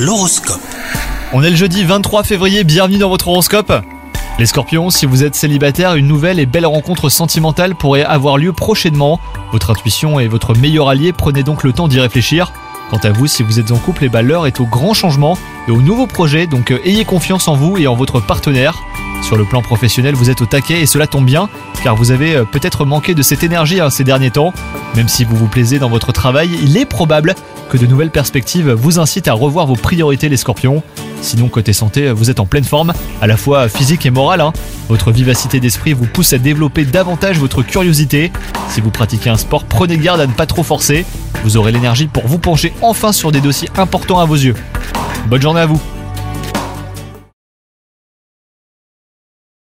L'horoscope. On est le jeudi 23 février, bienvenue dans votre horoscope. Les scorpions, si vous êtes célibataire, une nouvelle et belle rencontre sentimentale pourrait avoir lieu prochainement. Votre intuition est votre meilleur allié, prenez donc le temps d'y réfléchir. Quant à vous, si vous êtes en couple, et bah, l'heure est au grand changement et au nouveau projet, donc euh, ayez confiance en vous et en votre partenaire. Sur le plan professionnel, vous êtes au taquet et cela tombe bien, car vous avez euh, peut-être manqué de cette énergie hein, ces derniers temps. Même si vous vous plaisez dans votre travail, il est probable que de nouvelles perspectives vous incitent à revoir vos priorités les scorpions. Sinon, côté santé, vous êtes en pleine forme, à la fois physique et morale. hein. Votre vivacité d'esprit vous pousse à développer davantage votre curiosité. Si vous pratiquez un sport, prenez garde à ne pas trop forcer. Vous aurez l'énergie pour vous pencher enfin sur des dossiers importants à vos yeux. Bonne journée à vous